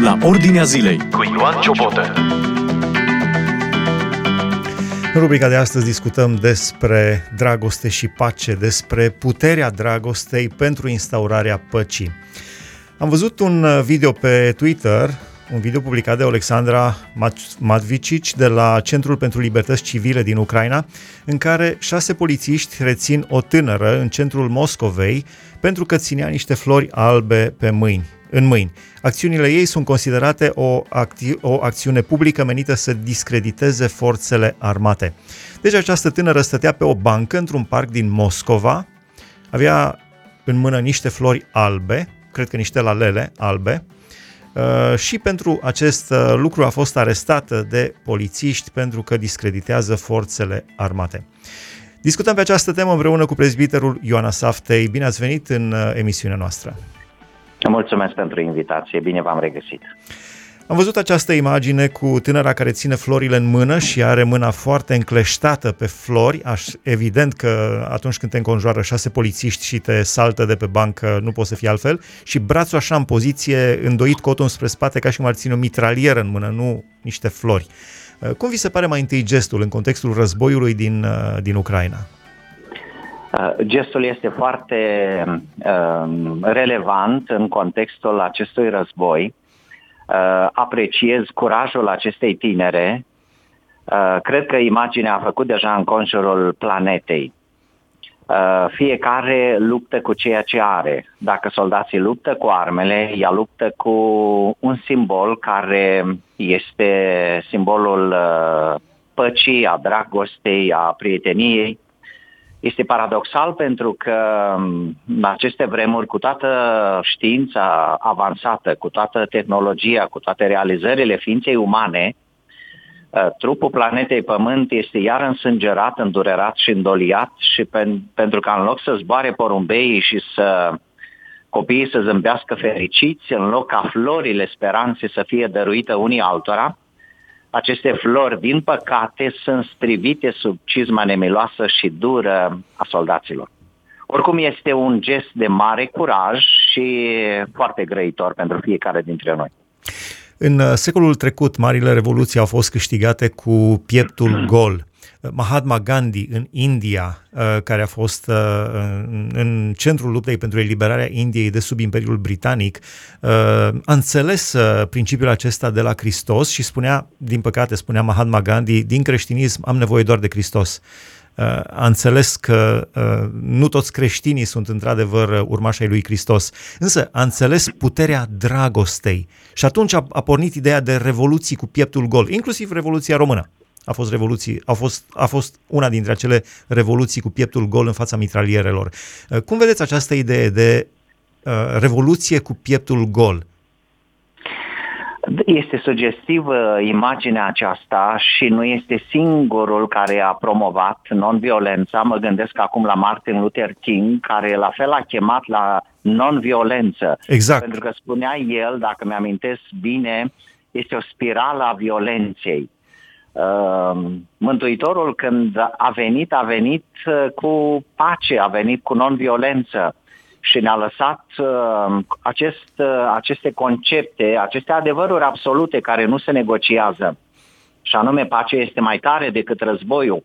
la Ordinea Zilei cu Ioan Ciobotă. În rubrica de astăzi discutăm despre dragoste și pace, despre puterea dragostei pentru instaurarea păcii. Am văzut un video pe Twitter un video publicat de Alexandra Matvicic de la Centrul pentru Libertăți Civile din Ucraina, în care șase polițiști rețin o tânără în centrul Moscovei pentru că ținea niște flori albe pe mâini, în mâini. Acțiunile ei sunt considerate o, acti- o acțiune publică menită să discrediteze forțele armate. Deci această tânără stătea pe o bancă într-un parc din Moscova, avea în mână niște flori albe, cred că niște lalele albe, Uh, și pentru acest uh, lucru a fost arestată de polițiști pentru că discreditează forțele armate. Discutăm pe această temă împreună cu prezbiterul Ioana Saftei. Bine ați venit în uh, emisiunea noastră. Mulțumesc pentru invitație, bine v-am regăsit. Am văzut această imagine cu tânăra care ține florile în mână și are mâna foarte încleștată pe flori. Aș, evident că atunci când te înconjoară șase polițiști și te saltă de pe bancă, nu poate să fie altfel. Și brațul așa în poziție, îndoit cotul spre spate, ca și cum ar ține o mitralieră în mână, nu niște flori. Uh, cum vi se pare mai întâi gestul în contextul războiului din, uh, din Ucraina? Uh, gestul este foarte uh, relevant în contextul acestui război uh, apreciez curajul acestei tinere. Uh, cred că imaginea a făcut deja în conjurul planetei. Uh, fiecare luptă cu ceea ce are. Dacă soldații luptă cu armele, ea luptă cu un simbol care este simbolul uh, păcii, a dragostei, a prieteniei. Este paradoxal pentru că în aceste vremuri, cu toată știința avansată, cu toată tehnologia, cu toate realizările ființei umane, ă, trupul planetei Pământ este iar însângerat, îndurerat și îndoliat și pen, pentru că în loc să zboare porumbeii și să copiii să zâmbească fericiți, în loc ca florile speranței să fie dăruite unii altora, aceste flori, din păcate, sunt strivite sub cizma nemiloasă și dură a soldaților. Oricum este un gest de mare curaj și foarte grăitor pentru fiecare dintre noi. În uh, secolul trecut, marile revoluții au fost câștigate cu pieptul gol. Mahatma Gandhi în India, uh, care a fost uh, în centrul luptei pentru eliberarea Indiei de sub Imperiul Britanic, uh, a înțeles principiul acesta de la Hristos și spunea, din păcate, spunea Mahatma Gandhi, din creștinism am nevoie doar de Hristos. A înțeles că nu toți creștinii sunt într-adevăr urmași ai lui Hristos, însă a înțeles puterea dragostei. Și atunci a, a pornit ideea de revoluții cu pieptul gol, inclusiv Revoluția Română a fost, revoluții, a, fost, a fost una dintre acele revoluții cu pieptul gol în fața mitralierelor. Uh, cum vedeți această idee de uh, revoluție cu pieptul gol? Este sugestivă imaginea aceasta și nu este singurul care a promovat non-violența. Mă gândesc acum la Martin Luther King, care la fel a chemat la non-violență. Exact. Pentru că spunea el, dacă mi-amintesc bine, este o spirală a violenței. Ehm, Mântuitorul când a venit, a venit uh, cu pace, a venit cu non-violență și ne-a lăsat ehm, acest, uh, aceste concepte, aceste adevăruri absolute care nu se negociază. Și anume, pacea este mai tare decât războiul.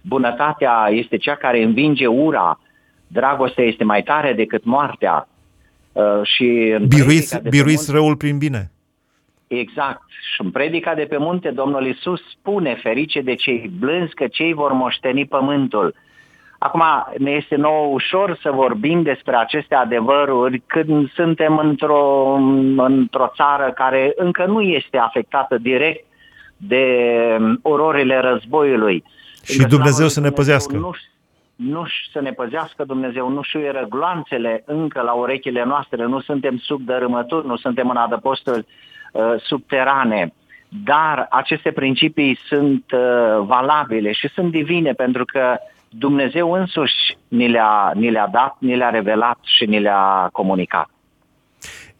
Bunătatea este cea care învinge ura. Dragostea este mai tare decât moartea. Uh, și biruiți, biruiți răul prin bine. Exact. Și în predica de pe munte, Domnul Isus spune, ferice de cei blânzi, că cei vor moșteni pământul. Acum, ne este nou ușor să vorbim despre aceste adevăruri când suntem într-o, într-o țară care încă nu este afectată direct de ororile războiului. Și Dumnezeu să ne păzească. Nu, nu să ne păzească Dumnezeu, nu șuieră gloanțele încă la urechile noastre, nu suntem sub dărâmături, nu suntem în adăposturi Uh, subterane. Dar aceste principii sunt uh, valabile și sunt divine pentru că Dumnezeu însuși ni le-a, ni le-a dat, ni le-a revelat și ni le-a comunicat.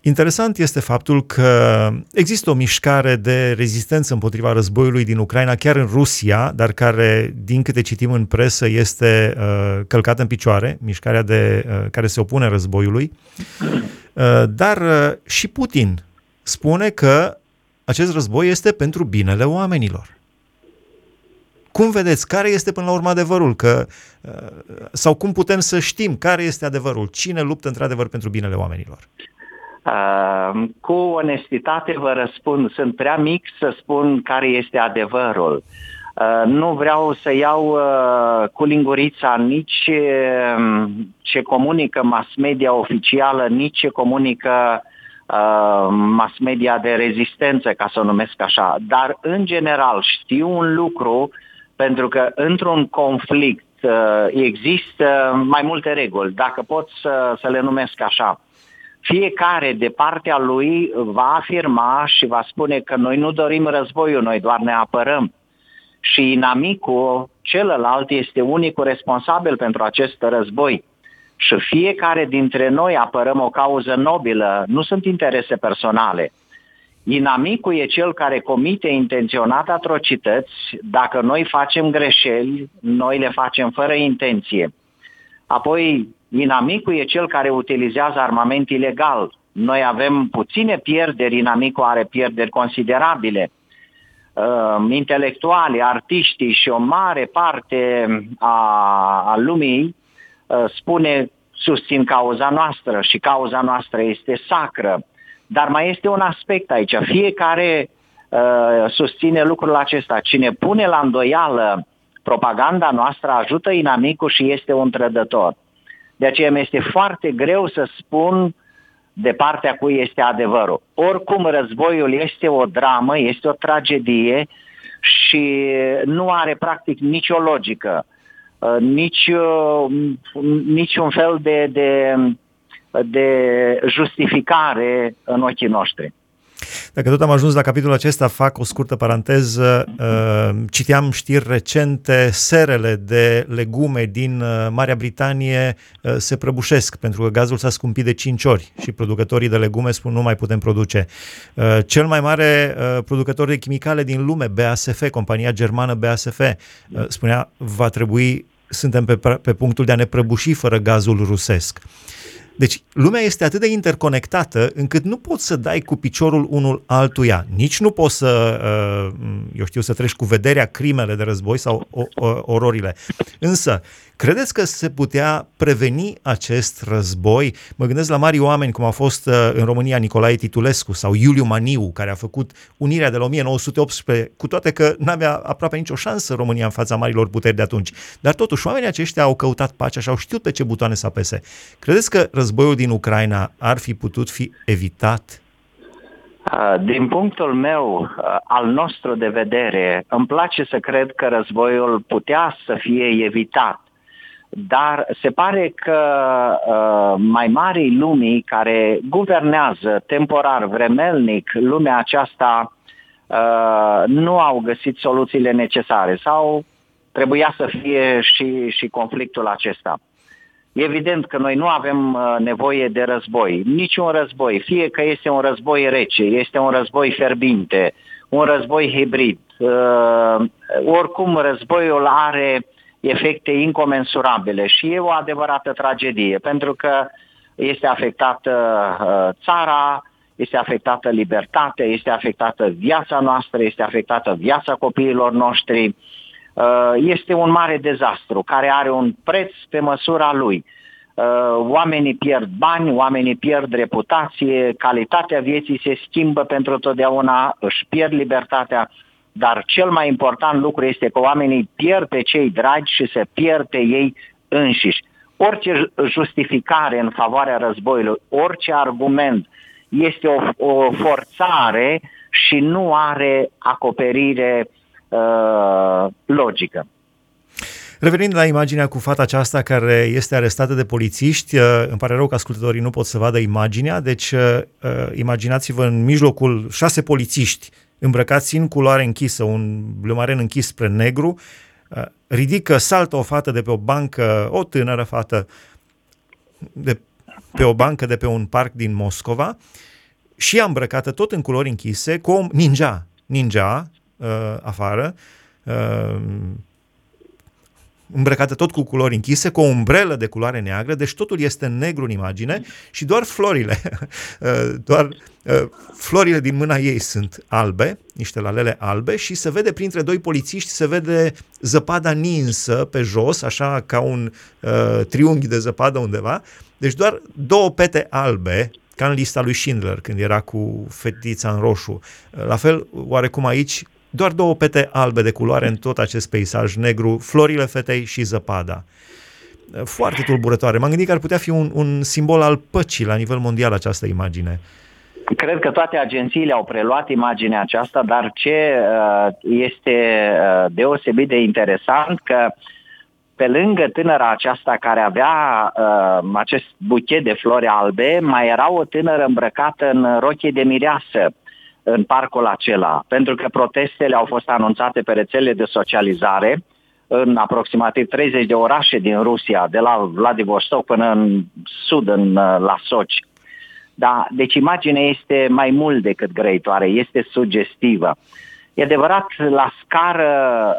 Interesant este faptul că există o mișcare de rezistență împotriva războiului din Ucraina, chiar în Rusia, dar care, din câte citim în presă, este uh, călcată în picioare, mișcarea de, uh, care se opune războiului. Uh, dar uh, și Putin spune că acest război este pentru binele oamenilor. Cum vedeți? Care este până la urmă adevărul? Că, uh, sau cum putem să știm care este adevărul? Cine luptă într-adevăr pentru binele oamenilor? Uh, cu onestitate vă răspund, sunt prea mic să spun care este adevărul. Uh, nu vreau să iau uh, cu lingurița nici uh, ce comunică mass media oficială, nici ce comunică uh, mass media de rezistență, ca să o numesc așa. Dar, în general, știu un lucru, pentru că într-un conflict uh, există mai multe reguli, dacă pot să, să le numesc așa fiecare de partea lui va afirma și va spune că noi nu dorim războiul, noi doar ne apărăm. Și inamicul celălalt este unicul responsabil pentru acest război. Și fiecare dintre noi apărăm o cauză nobilă, nu sunt interese personale. Inamicul e cel care comite intenționat atrocități, dacă noi facem greșeli, noi le facem fără intenție. Apoi, Inamicul e cel care utilizează armament ilegal. Noi avem puține pierderi, inamicul are pierderi considerabile. Uh, intelectuali, artiștii și o mare parte a, a lumii uh, spune susțin cauza noastră și cauza noastră este sacră. Dar mai este un aspect aici. Fiecare uh, susține lucrul acesta. Cine pune la îndoială propaganda noastră ajută inamicul și este un trădător. De aceea mi este foarte greu să spun de partea cui este adevărul. Oricum, războiul este o dramă, este o tragedie și nu are practic nicio logică, uh, nici, uh, niciun fel de, de, de justificare în ochii noștri. Dacă tot am ajuns la capitolul acesta, fac o scurtă paranteză. Uh, citeam știri recente, serele de legume din uh, Marea Britanie uh, se prăbușesc pentru că gazul s-a scumpit de 5 ori și producătorii de legume spun nu mai putem produce. Cel mai mare producător de chimicale din lume, BASF, compania germană BASF, spunea va trebui, suntem pe, pe punctul de a ne prăbuși fără gazul rusesc. Deci lumea este atât de interconectată încât nu poți să dai cu piciorul unul altuia. Nici nu poți să, uh, eu știu, să treci cu vederea crimele de război sau ororile. Însă, Credeți că se putea preveni acest război? Mă gândesc la mari oameni cum a fost uh, în România Nicolae Titulescu sau Iuliu Maniu, care a făcut unirea de la 1918, cu toate că n-avea aproape nicio șansă România în fața marilor puteri de atunci. Dar totuși, oamenii aceștia au căutat pacea și au știut pe ce butoane să apese. Credeți că războiul din Ucraina ar fi putut fi evitat? Uh, din punctul meu, uh, al nostru de vedere, îmi place să cred că războiul putea să fie evitat dar se pare că uh, mai marii lumii care guvernează temporar, vremelnic, lumea aceasta uh, nu au găsit soluțiile necesare sau trebuia să fie și, și conflictul acesta. Evident că noi nu avem uh, nevoie de război, niciun război, fie că este un război rece, este un război ferbinte, un război hibrid. Uh, oricum, războiul are uh, efecte incomensurabile și e o adevărată tragedie, pentru că este afectată uh, țara, este afectată libertatea, este afectată viața noastră, este afectată viața copiilor noștri. Uh, este un mare dezastru care are un preț pe măsura lui. Uh, oamenii pierd bani, oamenii pierd reputație, calitatea vieții se schimbă pentru totdeauna, își pierd libertatea dar cel mai important lucru este că oamenii pierd pe cei dragi și se pierd pe ei înșiși. Orice justificare în favoarea războiului, orice argument este o, o forțare și nu are acoperire uh, logică. Revenind la imaginea cu fata aceasta care este arestată de polițiști, uh, îmi pare rău că ascultătorii nu pot să vadă imaginea, deci uh, uh, imaginați-vă în mijlocul șase polițiști îmbrăcați în culoare închisă, un blumaren închis spre negru, uh, ridică, saltă o fată de pe o bancă, o tânără fată de pe o bancă de pe un parc din Moscova și ea îmbrăcată tot în culori închise, cu o ninja, ninja uh, afară, uh, îmbrăcată tot cu culori închise, cu o umbrelă de culoare neagră, deci totul este negru în imagine și doar florile, uh, doar uh, florile din mâna ei sunt albe, niște lalele albe și se vede printre doi polițiști, se vede zăpada ninsă pe jos, așa ca un uh, triunghi de zăpadă undeva, deci doar două pete albe ca în lista lui Schindler, când era cu fetița în roșu. La fel, oarecum aici, doar două pete albe de culoare în tot acest peisaj negru, florile fetei și zăpada. Foarte tulburătoare. M-am gândit că ar putea fi un, un simbol al păcii la nivel mondial această imagine. Cred că toate agențiile au preluat imaginea aceasta, dar ce uh, este uh, deosebit de interesant că pe lângă tânăra aceasta care avea uh, acest buchet de flori albe, mai era o tânără îmbrăcată în rochie de mireasă în parcul acela, pentru că protestele au fost anunțate pe rețelele de socializare în aproximativ 30 de orașe din Rusia, de la Vladivostok până în sud, în, uh, la Sochi. Da, deci imaginea este mai mult decât grăitoare, este sugestivă. E adevărat, la scară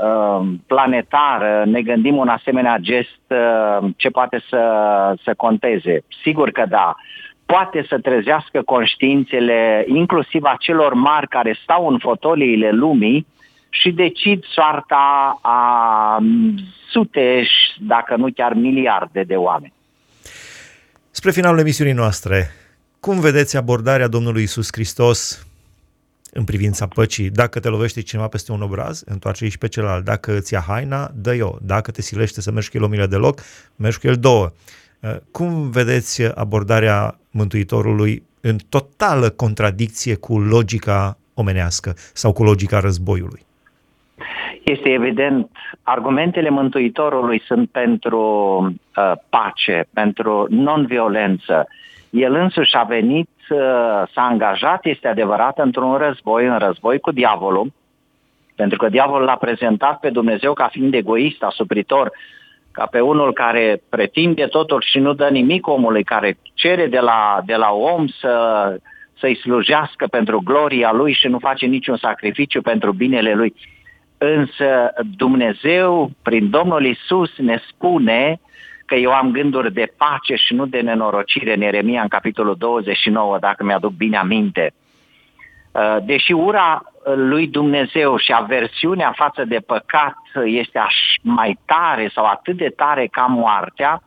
uh, planetară ne gândim un asemenea gest uh, ce poate să, să conteze. Sigur că da, poate să trezească conștiințele inclusiv a celor mari care stau în fotoliile lumii și decid soarta a sute, dacă nu chiar miliarde de oameni. Spre finalul emisiunii noastre, cum vedeți abordarea Domnului Isus Hristos în privința păcii? Dacă te lovește cineva peste un obraz, întoarce și pe celălalt. Dacă îți ia haina, dă-i-o. Dacă te silește să mergi cu el o milă de loc, mergi cu el două. Uh, cum vedeți abordarea Mântuitorului în totală contradicție cu logica omenească sau cu logica războiului? Este evident, argumentele Mântuitorului sunt pentru uh, pace, pentru non-violență. El însuși a venit, uh, s-a angajat, este adevărat, într-un război, în război cu diavolul, pentru că diavolul l-a prezentat pe Dumnezeu ca fiind egoist, asupritor, ca pe unul care pretinde totul și nu dă nimic omului, care cere de la, de la om să, să-i slujească pentru gloria lui și nu face niciun sacrificiu pentru binele lui. Însă Dumnezeu, prin Domnul Isus, ne spune că eu am gânduri de pace și nu de nenorocire, în Eremia, în capitolul 29, dacă mi-aduc bine aminte. Uh, deși ura lui Dumnezeu și aversiunea față de păcat este mai tare sau atât de tare ca moartea,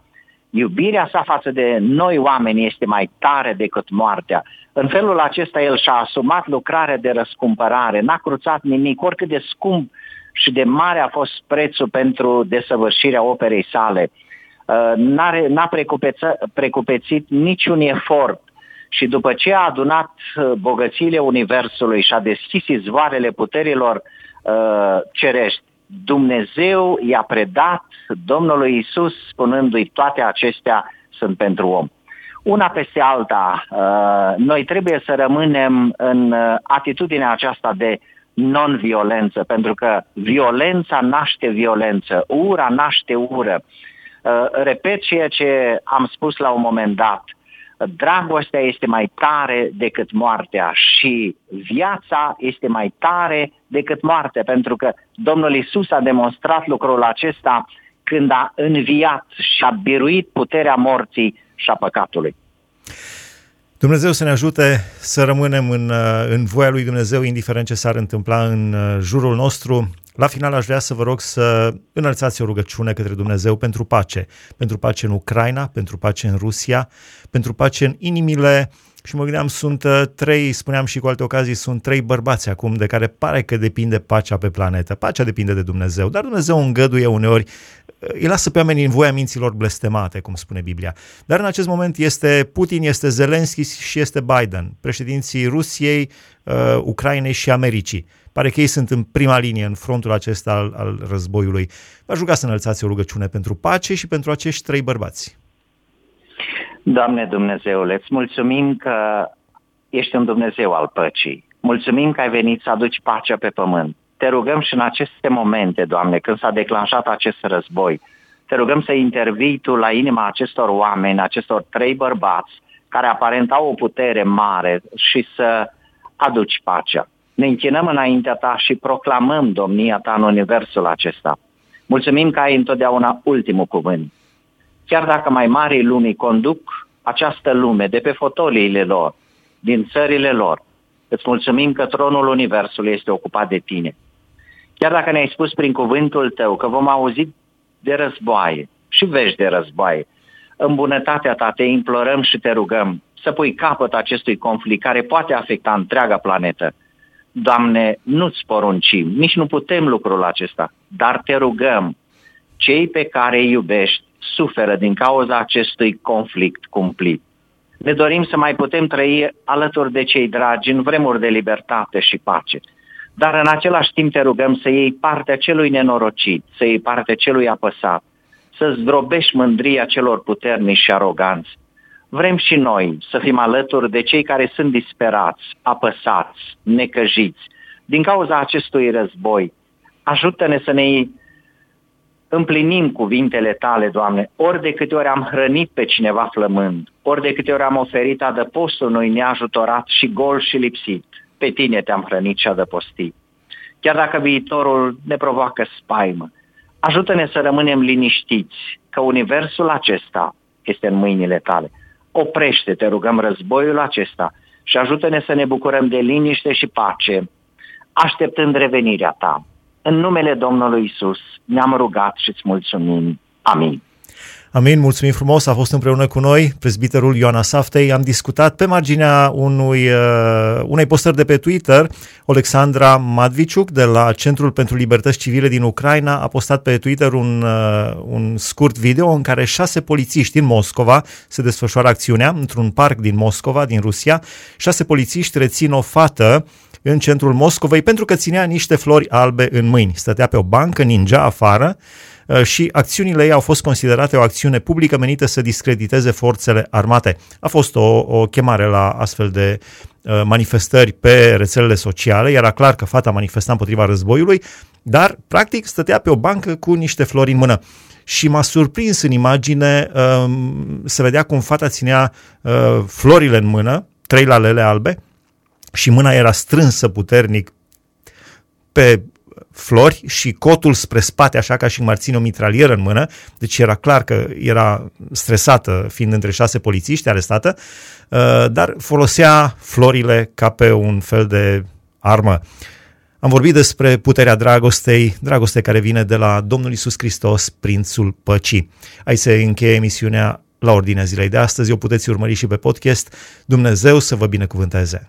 iubirea sa față de noi oameni este mai tare decât moartea. În felul acesta el și-a asumat lucrarea de răscumpărare, n-a cruțat nimic, oricât de scump și de mare a fost prețul pentru desăvârșirea operei sale. Uh, n-a precupețit niciun efort și după ce a adunat uh, bogățiile Universului și a deschis izvoarele puterilor uh, cerești, Dumnezeu i-a predat Domnului Isus spunându-i toate acestea sunt pentru om. Una peste alta, uh, noi trebuie să rămânem în uh, atitudinea aceasta de non-violență, pentru că violența naște violență, ura naște ură. Uh, repet ceea ce am spus la un moment dat dragostea este mai tare decât moartea și viața este mai tare decât moartea, pentru că Domnul Isus a demonstrat lucrul acesta când a înviat și a biruit puterea morții și a păcatului. Dumnezeu să ne ajute să rămânem în, în voia lui Dumnezeu, indiferent ce s-ar întâmpla în jurul nostru. La final aș vrea să vă rog să înălțați o rugăciune către Dumnezeu pentru pace, pentru pace în Ucraina, pentru pace în Rusia, pentru pace în inimile și mă gândeam, sunt uh, trei, spuneam și cu alte ocazii, sunt trei bărbați acum de care pare că depinde pacea pe planetă. Pacea depinde de Dumnezeu, dar Dumnezeu îngăduie uneori, uh, îi lasă pe oamenii în voia minților blestemate, cum spune Biblia. Dar în acest moment este Putin, este Zelensky și este Biden, președinții Rusiei, uh, Ucrainei și Americii. Pare că ei sunt în prima linie, în frontul acesta al, al războiului. V-aș ruga să înălțați o rugăciune pentru pace și pentru acești trei bărbați. Doamne Dumnezeule, îți mulțumim că ești un Dumnezeu al păcii. Mulțumim că ai venit să aduci pacea pe pământ. Te rugăm și în aceste momente, Doamne, când s-a declanșat acest război, te rugăm să intervii Tu la inima acestor oameni, acestor trei bărbați, care aparent au o putere mare și să aduci pacea. Ne închinăm înaintea Ta și proclamăm domnia Ta în universul acesta. Mulțumim că ai întotdeauna ultimul cuvânt. Chiar dacă mai mari lumii conduc această lume de pe fotoliile lor, din țările lor, îți mulțumim că tronul Universului este ocupat de tine. Chiar dacă ne-ai spus prin cuvântul tău că vom auzi de războaie și vești de războaie, în bunătatea ta te implorăm și te rugăm să pui capăt acestui conflict care poate afecta întreaga planetă. Doamne, nu-ți poruncim, nici nu putem lucrul acesta, dar te rugăm, cei pe care îi iubești suferă din cauza acestui conflict cumplit. Ne dorim să mai putem trăi alături de cei dragi în vremuri de libertate și pace. Dar în același timp te rugăm să iei partea celui nenorocit, să iei partea celui apăsat, să zdrobești mândria celor puternici și aroganți. Vrem și noi să fim alături de cei care sunt disperați, apăsați, necăjiți. Din cauza acestui război, ajută-ne să ne împlinim cuvintele tale, Doamne, ori de câte ori am hrănit pe cineva flămând, ori de câte ori am oferit adăpostul unui neajutorat și gol și lipsit, pe tine te-am hrănit și adăpostit. Chiar dacă viitorul ne provoacă spaimă, ajută-ne să rămânem liniștiți că universul acesta este în mâinile tale. Oprește, te rugăm, războiul acesta și ajută-ne să ne bucurăm de liniște și pace, așteptând revenirea ta. În numele Domnului Isus ne-am rugat și îți mulțumim. Amin. Amin, mulțumim frumos, a fost împreună cu noi prezbiterul Ioana Saftei. Am discutat pe marginea unui, uh, unei postări de pe Twitter. Alexandra Madviciuc de la Centrul pentru Libertăți Civile din Ucraina a postat pe Twitter un, uh, un scurt video în care șase polițiști din Moscova se desfășoară acțiunea într-un parc din Moscova, din Rusia. Șase polițiști rețin o fată în centrul Moscovei pentru că ținea niște flori albe în mâini. Stătea pe o bancă, ninja afară uh, și acțiunile ei au fost considerate o acțiune publică menită să discrediteze forțele armate. A fost o, o chemare la astfel de uh, manifestări pe rețelele sociale, era clar că fata manifesta împotriva războiului, dar practic stătea pe o bancă cu niște flori în mână. Și m-a surprins în imagine uh, să vedea cum fata ținea uh, florile în mână, trei lalele albe, și mâna era strânsă puternic pe flori și cotul spre spate, așa ca și cum ar ține o mitralieră în mână, deci era clar că era stresată, fiind între șase polițiști arestată, uh, dar folosea florile ca pe un fel de armă. Am vorbit despre puterea dragostei, dragoste care vine de la Domnul Isus Hristos, Prințul Păcii. Aici se încheie emisiunea la ordinea zilei de astăzi. O puteți urmări și pe podcast. Dumnezeu să vă binecuvânteze!